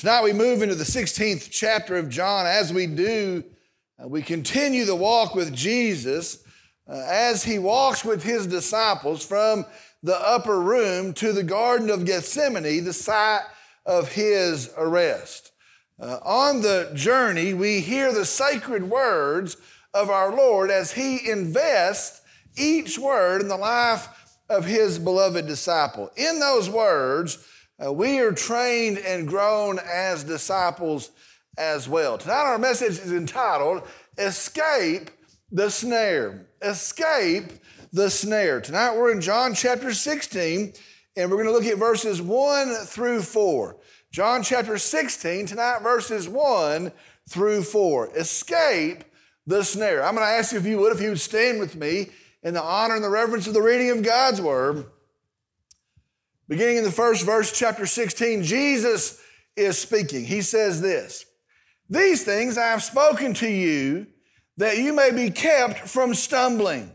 Tonight we move into the 16th chapter of John. As we do, uh, we continue the walk with Jesus uh, as he walks with his disciples from the upper room to the Garden of Gethsemane, the site of his arrest. Uh, on the journey, we hear the sacred words of our Lord as he invests each word in the life of his beloved disciple. In those words, uh, we are trained and grown as disciples as well. Tonight, our message is entitled Escape the Snare. Escape the Snare. Tonight, we're in John chapter 16, and we're going to look at verses 1 through 4. John chapter 16, tonight, verses 1 through 4. Escape the snare. I'm going to ask you if you would, if you would stand with me in the honor and the reverence of the reading of God's word. Beginning in the first verse, chapter 16, Jesus is speaking. He says this These things I have spoken to you that you may be kept from stumbling.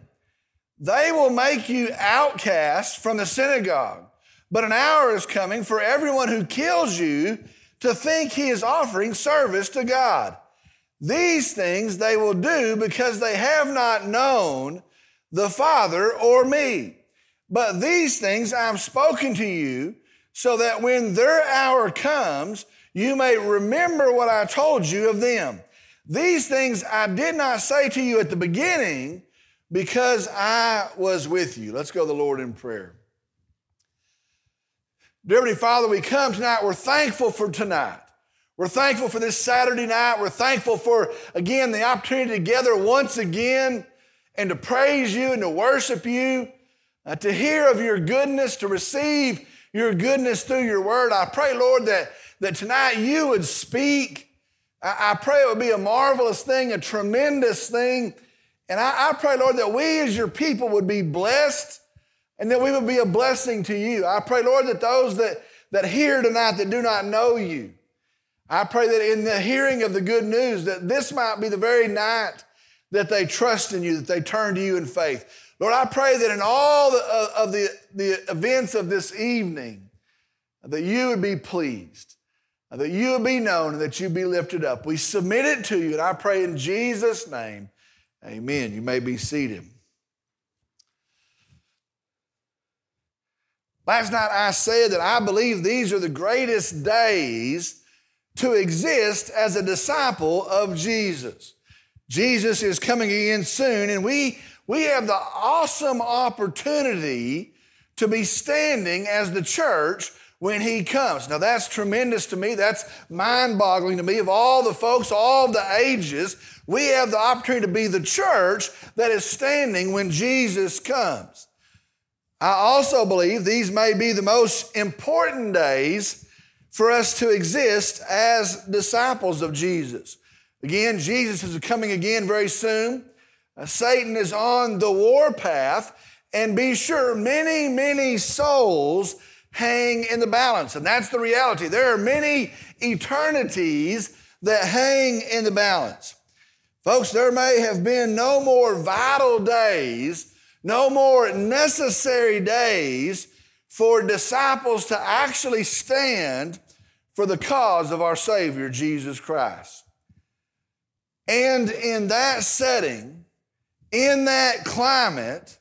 They will make you outcasts from the synagogue, but an hour is coming for everyone who kills you to think he is offering service to God. These things they will do because they have not known the Father or me. But these things I have spoken to you, so that when their hour comes, you may remember what I told you of them. These things I did not say to you at the beginning because I was with you. Let's go to the Lord in prayer. Dear Heavenly Father, we come tonight. We're thankful for tonight. We're thankful for this Saturday night. We're thankful for, again, the opportunity together once again and to praise you and to worship you uh, to hear of your goodness, to receive your goodness through your word. I pray, Lord, that, that tonight you would speak. I, I pray it would be a marvelous thing, a tremendous thing. And I, I pray, Lord, that we as your people would be blessed and that we would be a blessing to you. I pray, Lord, that those that, that hear tonight that do not know you, I pray that in the hearing of the good news, that this might be the very night that they trust in you, that they turn to you in faith. Lord, I pray that in all the, uh, of the, the events of this evening, that you would be pleased, that you would be known, and that you be lifted up. We submit it to you, and I pray in Jesus' name, amen. You may be seated. Last night I said that I believe these are the greatest days to exist as a disciple of Jesus. Jesus is coming again soon, and we we have the awesome opportunity to be standing as the church when he comes. Now, that's tremendous to me. That's mind boggling to me. Of all the folks, all the ages, we have the opportunity to be the church that is standing when Jesus comes. I also believe these may be the most important days for us to exist as disciples of Jesus. Again, Jesus is coming again very soon. Uh, Satan is on the warpath, and be sure many, many souls hang in the balance. And that's the reality. There are many eternities that hang in the balance. Folks, there may have been no more vital days, no more necessary days for disciples to actually stand for the cause of our Savior, Jesus Christ. And in that setting, in that climate,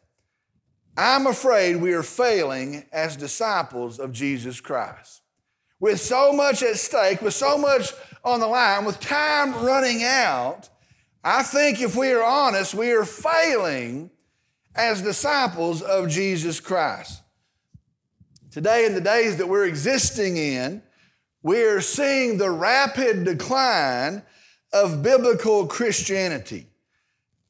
I'm afraid we are failing as disciples of Jesus Christ. With so much at stake, with so much on the line, with time running out, I think if we are honest, we are failing as disciples of Jesus Christ. Today, in the days that we're existing in, we are seeing the rapid decline of biblical Christianity.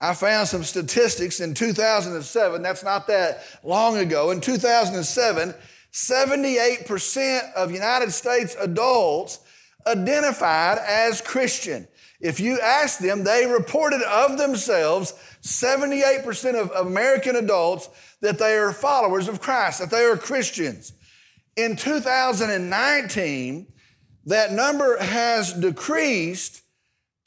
I found some statistics in 2007, that's not that long ago. In 2007, 78% of United States adults identified as Christian. If you ask them, they reported of themselves, 78% of American adults, that they are followers of Christ, that they are Christians. In 2019, that number has decreased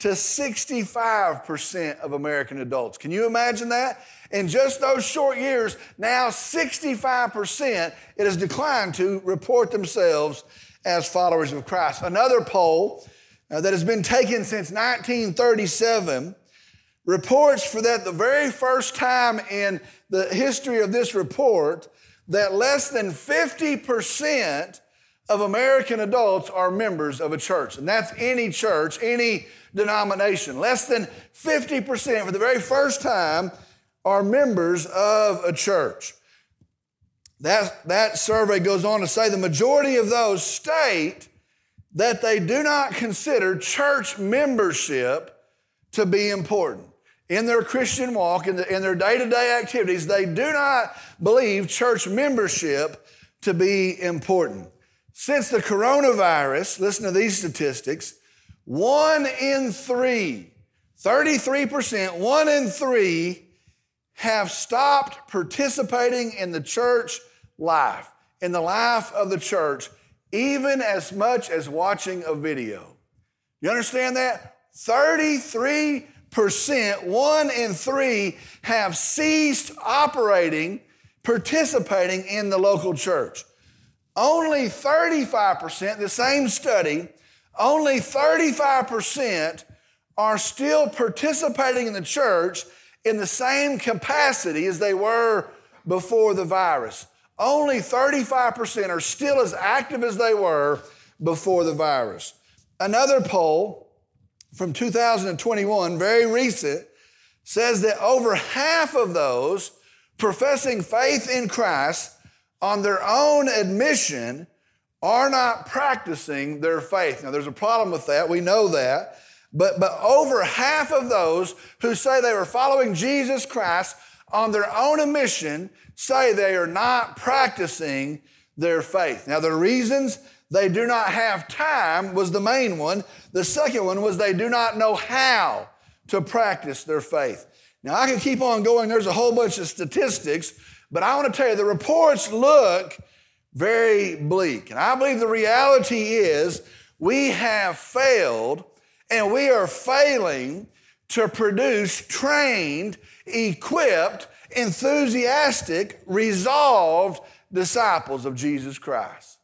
to 65% of American adults. Can you imagine that? In just those short years, now 65% it has declined to report themselves as followers of Christ. Another poll uh, that has been taken since 1937 reports for that the very first time in the history of this report that less than 50% of American adults are members of a church. And that's any church, any denomination. Less than 50% for the very first time are members of a church. That, that survey goes on to say the majority of those state that they do not consider church membership to be important. In their Christian walk, in, the, in their day to day activities, they do not believe church membership to be important. Since the coronavirus, listen to these statistics one in three, 33%, one in three have stopped participating in the church life, in the life of the church, even as much as watching a video. You understand that? 33%, one in three, have ceased operating, participating in the local church. Only 35%, the same study, only 35% are still participating in the church in the same capacity as they were before the virus. Only 35% are still as active as they were before the virus. Another poll from 2021, very recent, says that over half of those professing faith in Christ on their own admission are not practicing their faith. Now, there's a problem with that. We know that. But, but over half of those who say they were following Jesus Christ on their own admission say they are not practicing their faith. Now, the reasons they do not have time was the main one. The second one was they do not know how to practice their faith. Now, I can keep on going. There's a whole bunch of statistics, but I want to tell you the reports look very bleak. And I believe the reality is we have failed and we are failing to produce trained, equipped, enthusiastic, resolved disciples of Jesus Christ.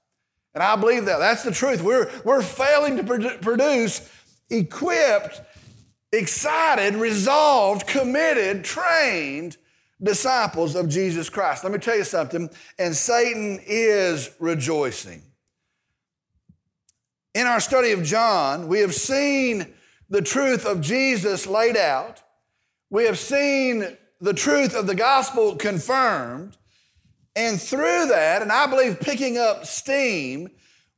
And I believe that. That's the truth. We're, we're failing to produce equipped, excited, resolved, committed, trained disciples of Jesus Christ. Let me tell you something, and Satan is rejoicing. In our study of John, we have seen the truth of Jesus laid out. We have seen the truth of the gospel confirmed. And through that, and I believe picking up steam,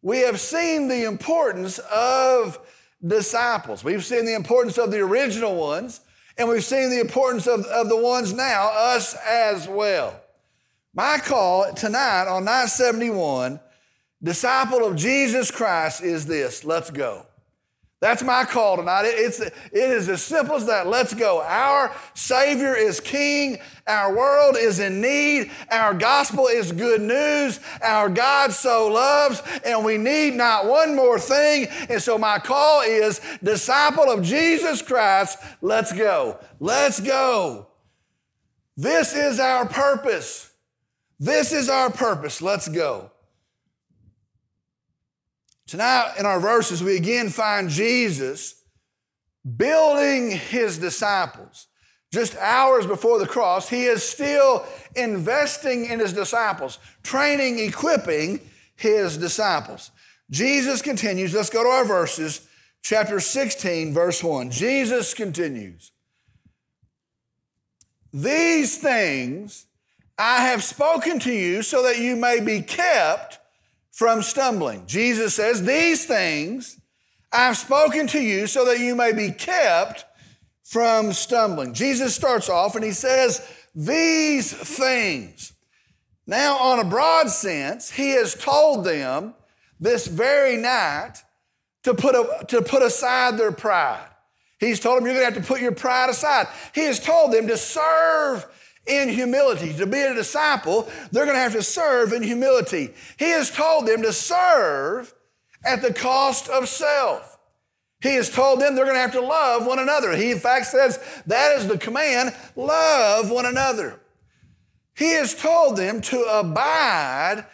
we have seen the importance of disciples. We've seen the importance of the original ones, and we've seen the importance of, of the ones now, us as well. My call tonight on 971, disciple of Jesus Christ, is this let's go. That's my call tonight. It's, it is as simple as that. Let's go. Our Savior is King. Our world is in need. Our gospel is good news. Our God so loves, and we need not one more thing. And so, my call is disciple of Jesus Christ. Let's go. Let's go. This is our purpose. This is our purpose. Let's go. Tonight in our verses, we again find Jesus building his disciples. Just hours before the cross, he is still investing in his disciples, training, equipping his disciples. Jesus continues. Let's go to our verses, chapter 16, verse 1. Jesus continues. These things I have spoken to you so that you may be kept from stumbling. Jesus says, These things I've spoken to you so that you may be kept from stumbling. Jesus starts off and he says, These things. Now, on a broad sense, he has told them this very night to put, a, to put aside their pride. He's told them, You're going to have to put your pride aside. He has told them to serve in humility. To be a disciple, they're going to have to serve in humility. He has told them to serve at the cost of self. He has told them they're going to have to love one another. He, in fact, says that is the command love one another. He has told them to abide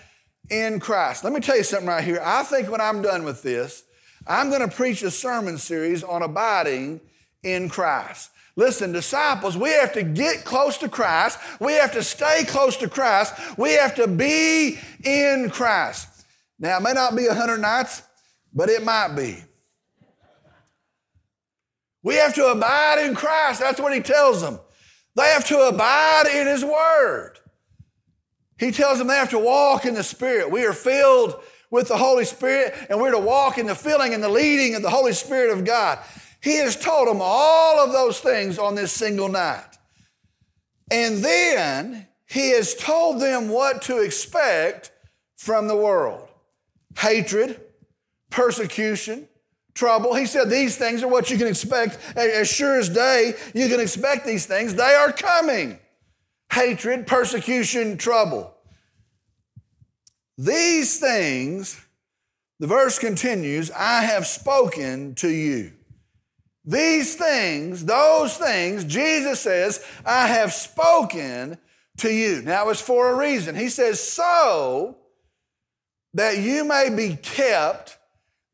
in Christ. Let me tell you something right here. I think when I'm done with this, I'm going to preach a sermon series on abiding in Christ. Listen, disciples, we have to get close to Christ. We have to stay close to Christ. We have to be in Christ. Now, it may not be 100 nights, but it might be. We have to abide in Christ. That's what he tells them. They have to abide in his word. He tells them they have to walk in the Spirit. We are filled with the Holy Spirit, and we're to walk in the filling and the leading of the Holy Spirit of God. He has told them all of those things on this single night. And then he has told them what to expect from the world hatred, persecution, trouble. He said these things are what you can expect. As sure as day, you can expect these things. They are coming hatred, persecution, trouble. These things, the verse continues, I have spoken to you. These things, those things, Jesus says, I have spoken to you. Now it's for a reason. He says, so that you may be kept.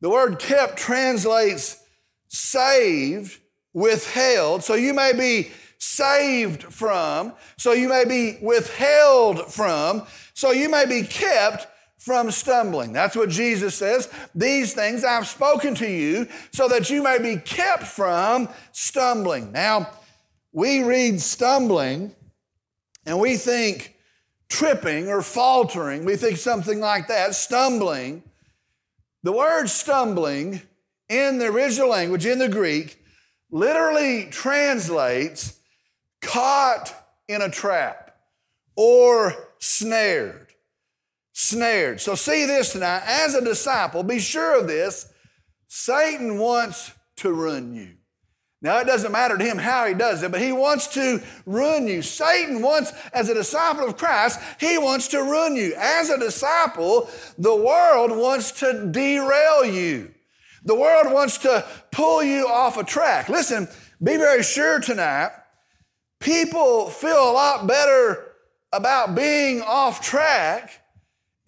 The word kept translates saved, withheld. So you may be saved from. So you may be withheld from. So you may be kept from stumbling. That's what Jesus says. These things I've spoken to you so that you may be kept from stumbling. Now, we read stumbling and we think tripping or faltering. We think something like that, stumbling. The word stumbling in the original language, in the Greek, literally translates caught in a trap or snared snared. So, see this tonight. As a disciple, be sure of this Satan wants to ruin you. Now, it doesn't matter to him how he does it, but he wants to ruin you. Satan wants, as a disciple of Christ, he wants to ruin you. As a disciple, the world wants to derail you. The world wants to pull you off a track. Listen, be very sure tonight, people feel a lot better about being off track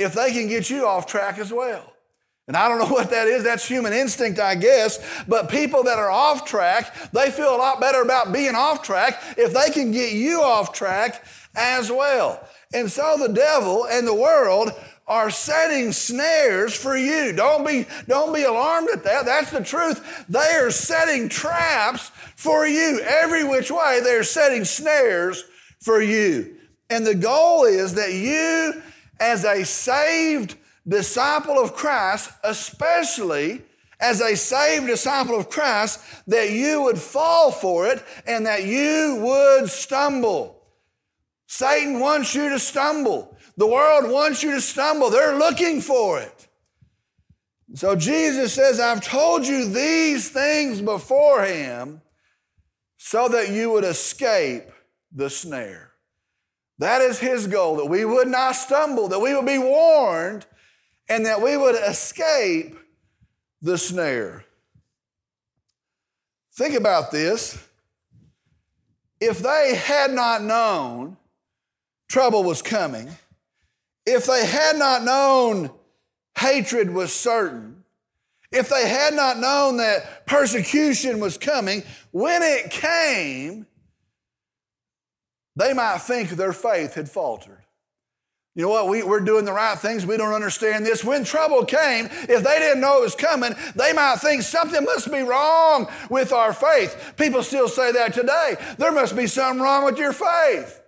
if they can get you off track as well. And I don't know what that is. That's human instinct, I guess. But people that are off track, they feel a lot better about being off track if they can get you off track as well. And so the devil and the world are setting snares for you. Don't be, don't be alarmed at that. That's the truth. They are setting traps for you. Every which way, they're setting snares for you. And the goal is that you as a saved disciple of Christ, especially as a saved disciple of Christ, that you would fall for it and that you would stumble. Satan wants you to stumble. The world wants you to stumble. They're looking for it. So Jesus says, I've told you these things beforehand so that you would escape the snare. That is his goal, that we would not stumble, that we would be warned, and that we would escape the snare. Think about this. If they had not known trouble was coming, if they had not known hatred was certain, if they had not known that persecution was coming, when it came, they might think their faith had faltered. You know what? We, we're doing the right things. We don't understand this. When trouble came, if they didn't know it was coming, they might think something must be wrong with our faith. People still say that today. There must be something wrong with your faith.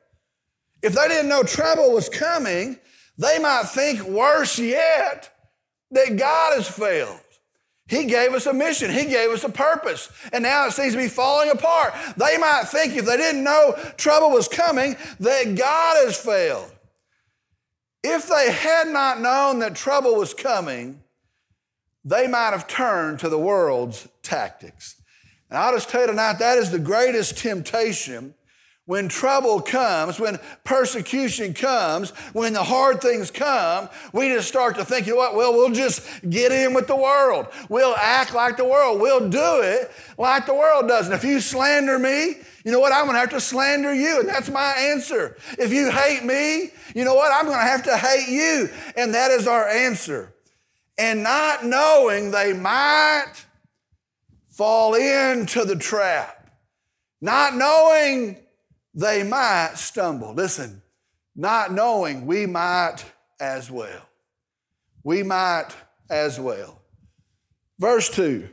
If they didn't know trouble was coming, they might think worse yet that God has failed. He gave us a mission. He gave us a purpose. And now it seems to be falling apart. They might think if they didn't know trouble was coming, that God has failed. If they had not known that trouble was coming, they might have turned to the world's tactics. And I'll just tell you tonight, that is the greatest temptation when trouble comes, when persecution comes, when the hard things come, we just start to think, you know what? Well, we'll just get in with the world. We'll act like the world. We'll do it like the world does. And if you slander me, you know what? I'm going to have to slander you. And that's my answer. If you hate me, you know what? I'm going to have to hate you. And that is our answer. And not knowing they might fall into the trap, not knowing they might stumble. Listen, not knowing we might as well. We might as well. Verse 2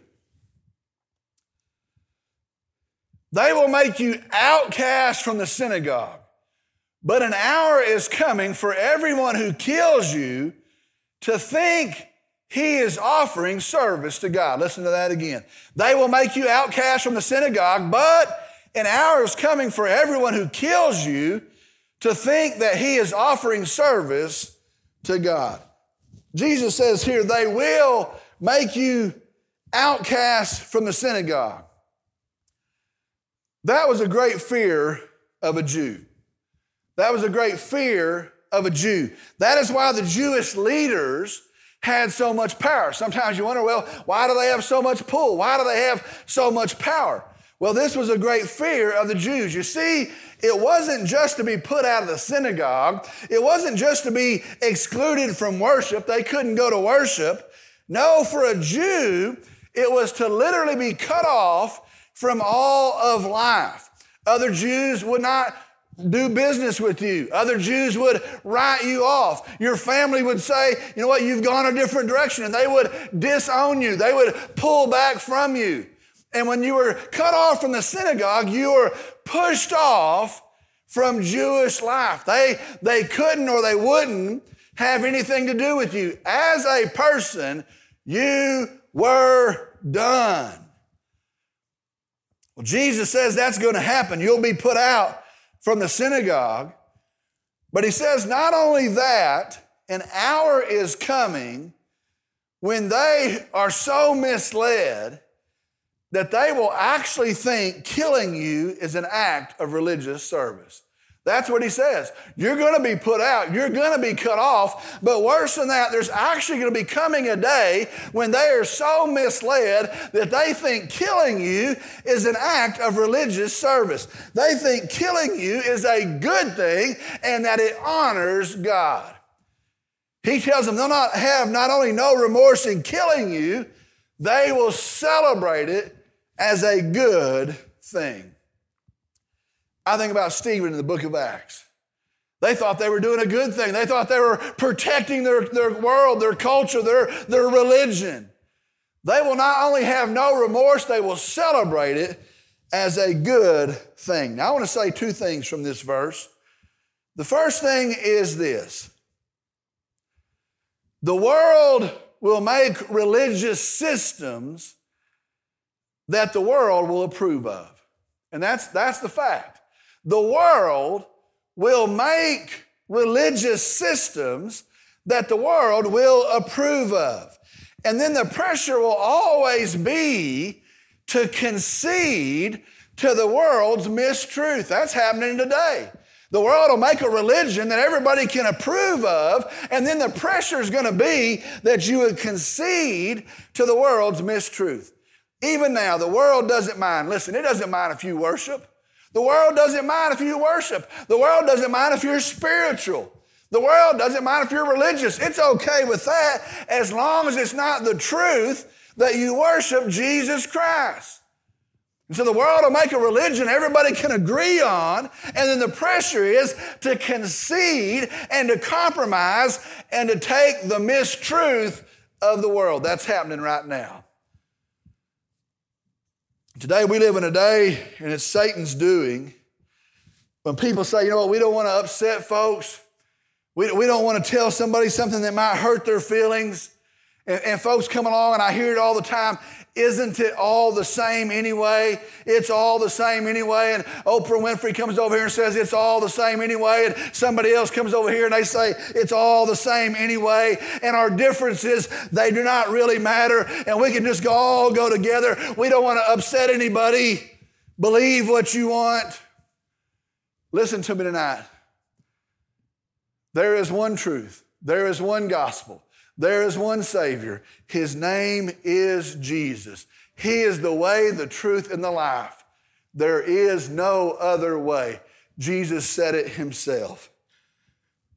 They will make you outcast from the synagogue, but an hour is coming for everyone who kills you to think he is offering service to God. Listen to that again. They will make you outcast from the synagogue, but an hour is coming for everyone who kills you to think that he is offering service to God. Jesus says here, they will make you outcast from the synagogue. That was a great fear of a Jew. That was a great fear of a Jew. That is why the Jewish leaders had so much power. Sometimes you wonder, well, why do they have so much pull? Why do they have so much power? Well, this was a great fear of the Jews. You see, it wasn't just to be put out of the synagogue, it wasn't just to be excluded from worship. They couldn't go to worship. No, for a Jew, it was to literally be cut off from all of life. Other Jews would not do business with you. Other Jews would write you off. Your family would say, you know what, you've gone a different direction, and they would disown you. They would pull back from you. And when you were cut off from the synagogue, you were pushed off from Jewish life. They, they couldn't or they wouldn't have anything to do with you. As a person, you were done. Well, Jesus says that's going to happen. You'll be put out from the synagogue. But he says, not only that, an hour is coming when they are so misled that they will actually think killing you is an act of religious service. That's what he says. You're going to be put out. You're going to be cut off. But worse than that, there's actually going to be coming a day when they are so misled that they think killing you is an act of religious service. They think killing you is a good thing and that it honors God. He tells them they'll not have not only no remorse in killing you, they will celebrate it as a good thing. I think about Stephen in the book of Acts. They thought they were doing a good thing. They thought they were protecting their, their world, their culture, their, their religion. They will not only have no remorse, they will celebrate it as a good thing. Now, I want to say two things from this verse. The first thing is this the world will make religious systems that the world will approve of. And that's, that's the fact. The world will make religious systems that the world will approve of. And then the pressure will always be to concede to the world's mistruth. That's happening today. The world will make a religion that everybody can approve of, and then the pressure is going to be that you would concede to the world's mistruth. Even now, the world doesn't mind. Listen, it doesn't mind if you worship. The world doesn't mind if you worship. The world doesn't mind if you're spiritual. The world doesn't mind if you're religious. It's okay with that as long as it's not the truth that you worship Jesus Christ. And so the world will make a religion everybody can agree on, and then the pressure is to concede and to compromise and to take the mistruth of the world. That's happening right now. Today we live in a day, and it's Satan's doing, when people say, you know what, we don't want to upset folks. We, we don't want to tell somebody something that might hurt their feelings. And, and folks come along, and I hear it all the time. Isn't it all the same anyway? It's all the same anyway. And Oprah Winfrey comes over here and says it's all the same anyway. And somebody else comes over here and they say it's all the same anyway. And our differences, they do not really matter. And we can just all go together. We don't want to upset anybody. Believe what you want. Listen to me tonight. There is one truth, there is one gospel, there is one Savior. His name is Jesus. He is the way, the truth, and the life. There is no other way. Jesus said it himself.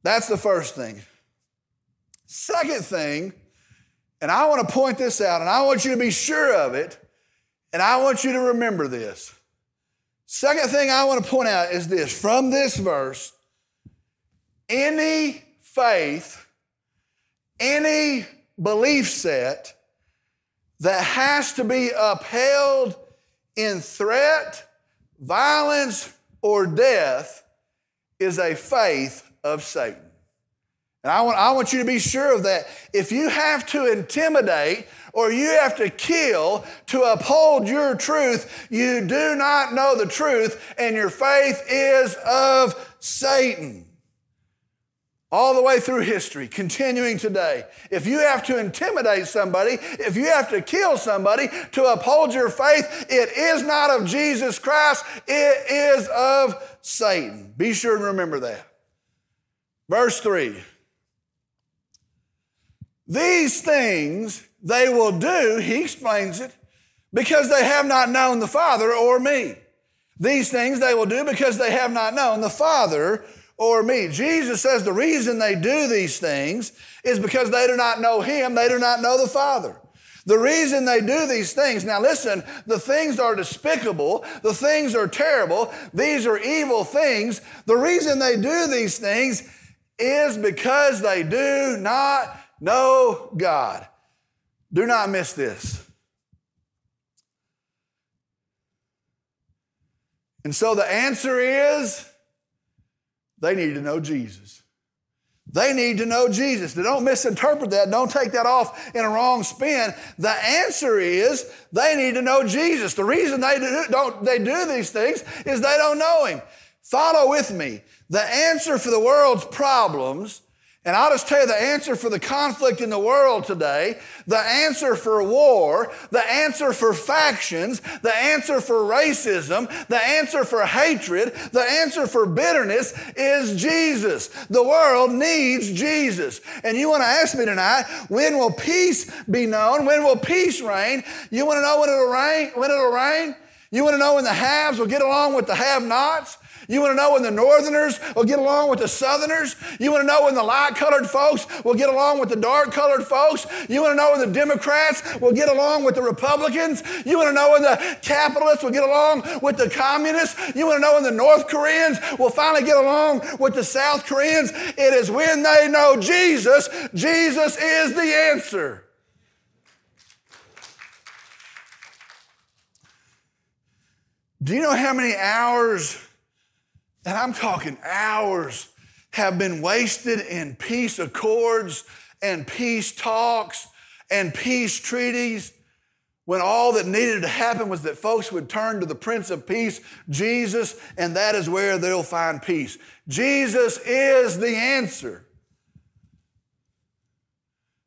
That's the first thing. Second thing, and I want to point this out, and I want you to be sure of it, and I want you to remember this. Second thing I want to point out is this from this verse, any faith, any belief set that has to be upheld in threat, violence, or death is a faith of Satan. And I want, I want you to be sure of that. If you have to intimidate or you have to kill to uphold your truth, you do not know the truth, and your faith is of Satan all the way through history, continuing today. If you have to intimidate somebody, if you have to kill somebody to uphold your faith, it is not of Jesus Christ, it is of Satan. Be sure and remember that. Verse 3 These things they will do, he explains it, because they have not known the Father or me. These things they will do because they have not known the Father or me. Jesus says the reason they do these things is because they do not know Him, they do not know the Father. The reason they do these things, now listen, the things are despicable, the things are terrible, these are evil things. The reason they do these things is because they do not know God. Do not miss this. And so the answer is they need to know Jesus. They need to know Jesus. They don't misinterpret that. Don't take that off in a wrong spin. The answer is they need to know Jesus. The reason they do, don't, they do these things is they don't know Him. Follow with me. The answer for the world's problems and I'll just tell you the answer for the conflict in the world today, the answer for war, the answer for factions, the answer for racism, the answer for hatred, the answer for bitterness is Jesus. The world needs Jesus. And you want to ask me tonight, when will peace be known? When will peace reign? You want to know when it'll rain? When it'll rain? You want to know when the haves will get along with the have-nots? You want to know when the Northerners will get along with the Southerners? You want to know when the light colored folks will get along with the dark colored folks? You want to know when the Democrats will get along with the Republicans? You want to know when the capitalists will get along with the communists? You want to know when the North Koreans will finally get along with the South Koreans? It is when they know Jesus. Jesus is the answer. Do you know how many hours and I'm talking hours, have been wasted in peace accords and peace talks and peace treaties when all that needed to happen was that folks would turn to the Prince of Peace, Jesus, and that is where they'll find peace. Jesus is the answer.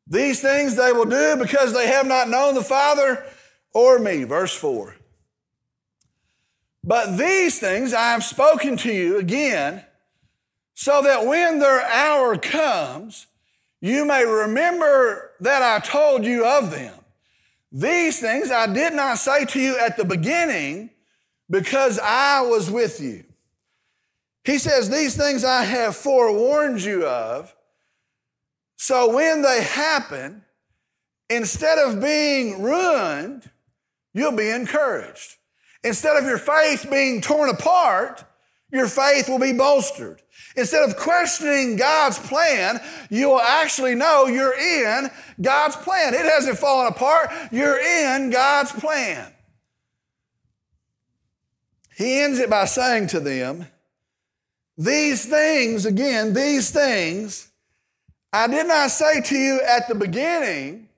These things they will do because they have not known the Father or me. Verse 4. But these things I have spoken to you again, so that when their hour comes, you may remember that I told you of them. These things I did not say to you at the beginning because I was with you. He says, These things I have forewarned you of. So when they happen, instead of being ruined, you'll be encouraged. Instead of your faith being torn apart, your faith will be bolstered. Instead of questioning God's plan, you will actually know you're in God's plan. It hasn't fallen apart, you're in God's plan. He ends it by saying to them, These things, again, these things, I did not say to you at the beginning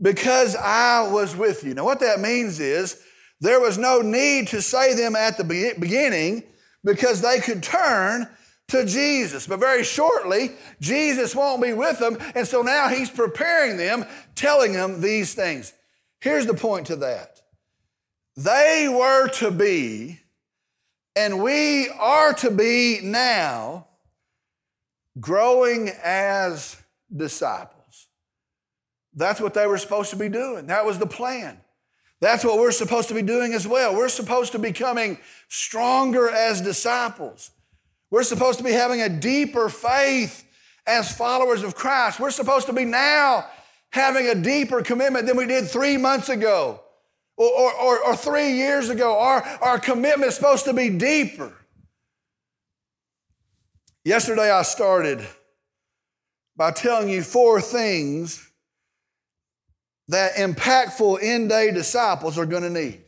because I was with you. Now, what that means is, there was no need to say them at the beginning because they could turn to Jesus. But very shortly, Jesus won't be with them. And so now he's preparing them, telling them these things. Here's the point to that they were to be And we are to be now growing as disciples. That's what they were supposed to be doing. That was the plan. That's what we're supposed to be doing as well. We're supposed to be becoming stronger as disciples. We're supposed to be having a deeper faith as followers of Christ. We're supposed to be now having a deeper commitment than we did three months ago or, or, or, or three years ago. Our, our commitment is supposed to be deeper. Yesterday, I started by telling you four things that impactful end day disciples are going to need.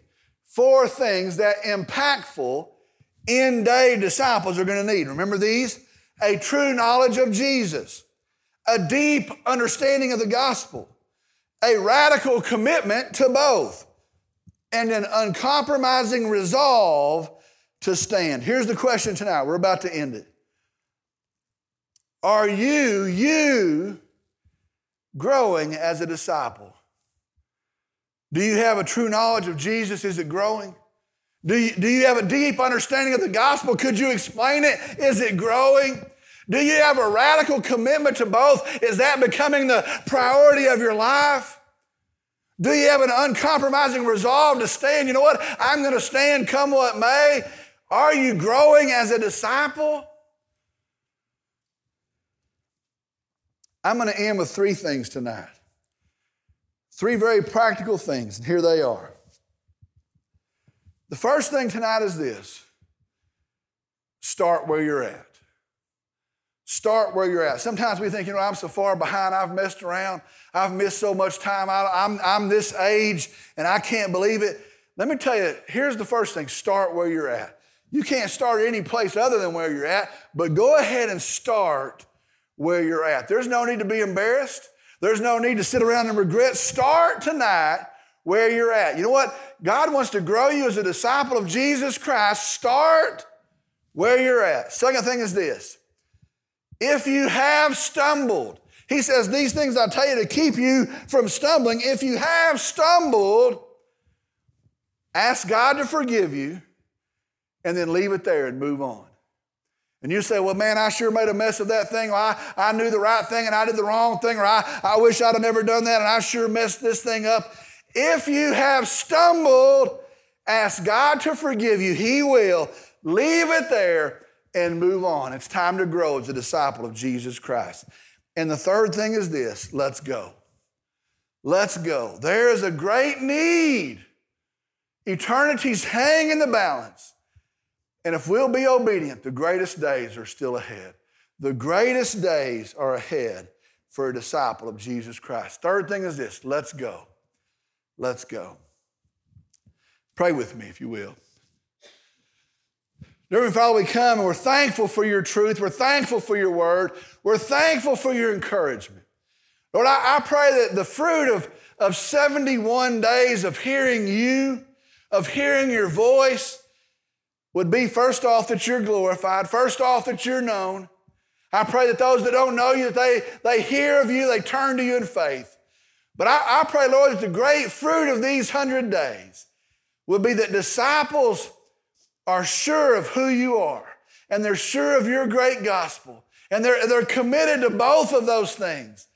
Four things that impactful end day disciples are going to need. Remember these? A true knowledge of Jesus, a deep understanding of the gospel, a radical commitment to both, and an uncompromising resolve to stand. Here's the question tonight. We're about to end it. Are you, you, growing as a disciple? Do you have a true knowledge of Jesus? Is it growing? Do you, do you have a deep understanding of the gospel? Could you explain it? Is it growing? Do you have a radical commitment to both? Is that becoming the priority of your life? Do you have an uncompromising resolve to stand? You know what? I'm going to stand come what may. Are you growing as a disciple? I'm going to end with three things tonight. Three very practical things, and here they are. The first thing tonight is this start where you're at. Start where you're at. Sometimes we think, you know, I'm so far behind, I've messed around, I've missed so much time, I, am I'm, I'm this age, and I can't believe it. Let me tell you, here's the first thing start where you're at. You can't start any place other than where you're at, but go ahead and start where you're at. There's no need to be embarrassed. There's no need to sit around and regret. Start tonight where you're at. You know what? God wants to grow you as a disciple of Jesus Christ. Start where you're at. Second thing is this if you have stumbled, he says, These things I tell you to keep you from stumbling. If you have stumbled, ask God to forgive you and then leave it there and move on. And you say, well, man, I sure made a mess of that thing. Or I, I knew the right thing and I did the wrong thing. Or I, I wish I'd have never done that and I sure messed this thing up. If you have stumbled, ask God to forgive you. He will. Leave it there and move on. It's time to grow as a disciple of Jesus Christ. And the third thing is this let's go. Let's go. There is a great need. Eternity's hang in the balance. And if we'll be obedient, the greatest days are still ahead. The greatest days are ahead for a disciple of Jesus Christ. Third thing is this let's go. Let's go. Pray with me, if you will. Dear Father, we come and we're thankful for your truth. We're thankful for your word. We're thankful for your encouragement. Lord, I, I pray that the fruit of, of 71 days of hearing you, of hearing your voice, would be first off that you're glorified, first off that you're known. I pray that those that don't know you, that they, they hear of you, they turn to you in faith. But I, I pray, Lord, that the great fruit of these hundred days will be that disciples are sure of who you are and they're sure of your great gospel and they're, they're committed to both of those things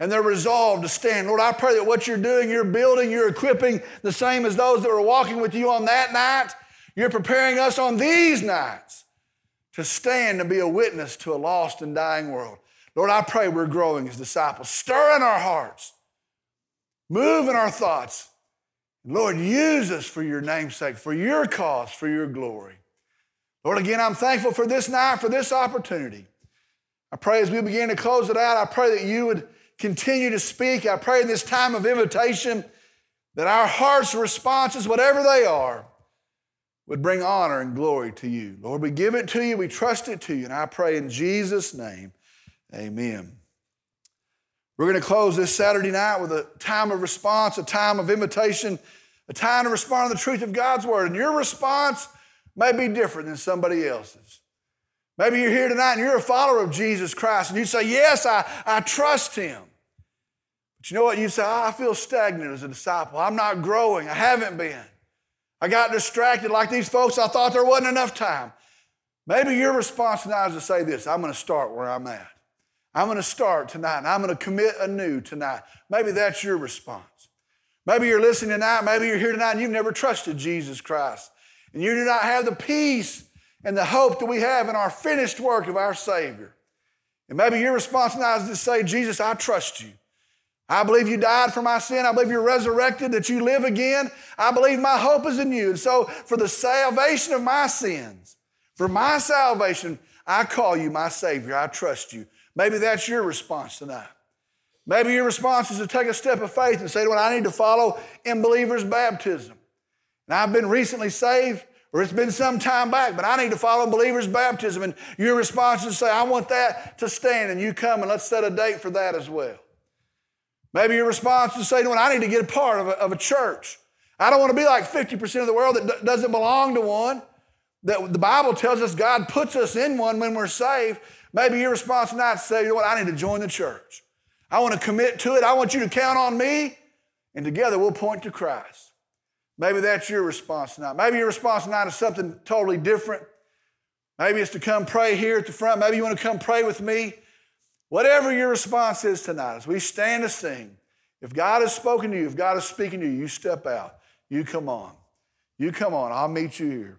and they're resolved to stand. Lord, I pray that what you're doing, you're building, you're equipping the same as those that were walking with you on that night you're preparing us on these nights to stand and be a witness to a lost and dying world. Lord, I pray we're growing as disciples. Stir in our hearts, move in our thoughts. Lord, use us for your namesake, for your cause, for your glory. Lord, again, I'm thankful for this night, for this opportunity. I pray as we begin to close it out, I pray that you would continue to speak. I pray in this time of invitation that our hearts' responses, whatever they are, would bring honor and glory to you. Lord, we give it to you, we trust it to you, and I pray in Jesus' name, amen. We're going to close this Saturday night with a time of response, a time of invitation, a time to respond to the truth of God's word. And your response may be different than somebody else's. Maybe you're here tonight and you're a follower of Jesus Christ, and you say, Yes, I, I trust him. But you know what? You say, oh, I feel stagnant as a disciple. I'm not growing. I haven't been. I got distracted like these folks. I thought there wasn't enough time. Maybe your response now is to say this I'm going to start where I'm at. I'm going to start tonight and I'm going to commit anew tonight. Maybe that's your response. Maybe you're listening tonight. Maybe you're here tonight and you've never trusted Jesus Christ. And you do not have the peace and the hope that we have in our finished work of our Savior. And maybe your response now is to say, Jesus, I trust you. I believe you died for my sin. I believe you're resurrected, that you live again. I believe my hope is in you. And so, for the salvation of my sins, for my salvation, I call you my Savior. I trust you. Maybe that's your response tonight. Maybe your response is to take a step of faith and say, Well, I need to follow in believers' baptism. And I've been recently saved, or it's been some time back, but I need to follow in believers' baptism. And your response is to say, I want that to stand, and you come and let's set a date for that as well. Maybe your response is to say, well, I need to get a part of a, of a church. I don't want to be like 50% of the world that d- doesn't belong to one. That the Bible tells us God puts us in one when we're saved. Maybe your response tonight is to say, you know what, I need to join the church. I want to commit to it. I want you to count on me, and together we'll point to Christ. Maybe that's your response tonight. Maybe your response tonight is something totally different. Maybe it's to come pray here at the front. Maybe you want to come pray with me. Whatever your response is tonight, as we stand to sing, if God has spoken to you, if God is speaking to you, you step out. You come on. You come on. I'll meet you here.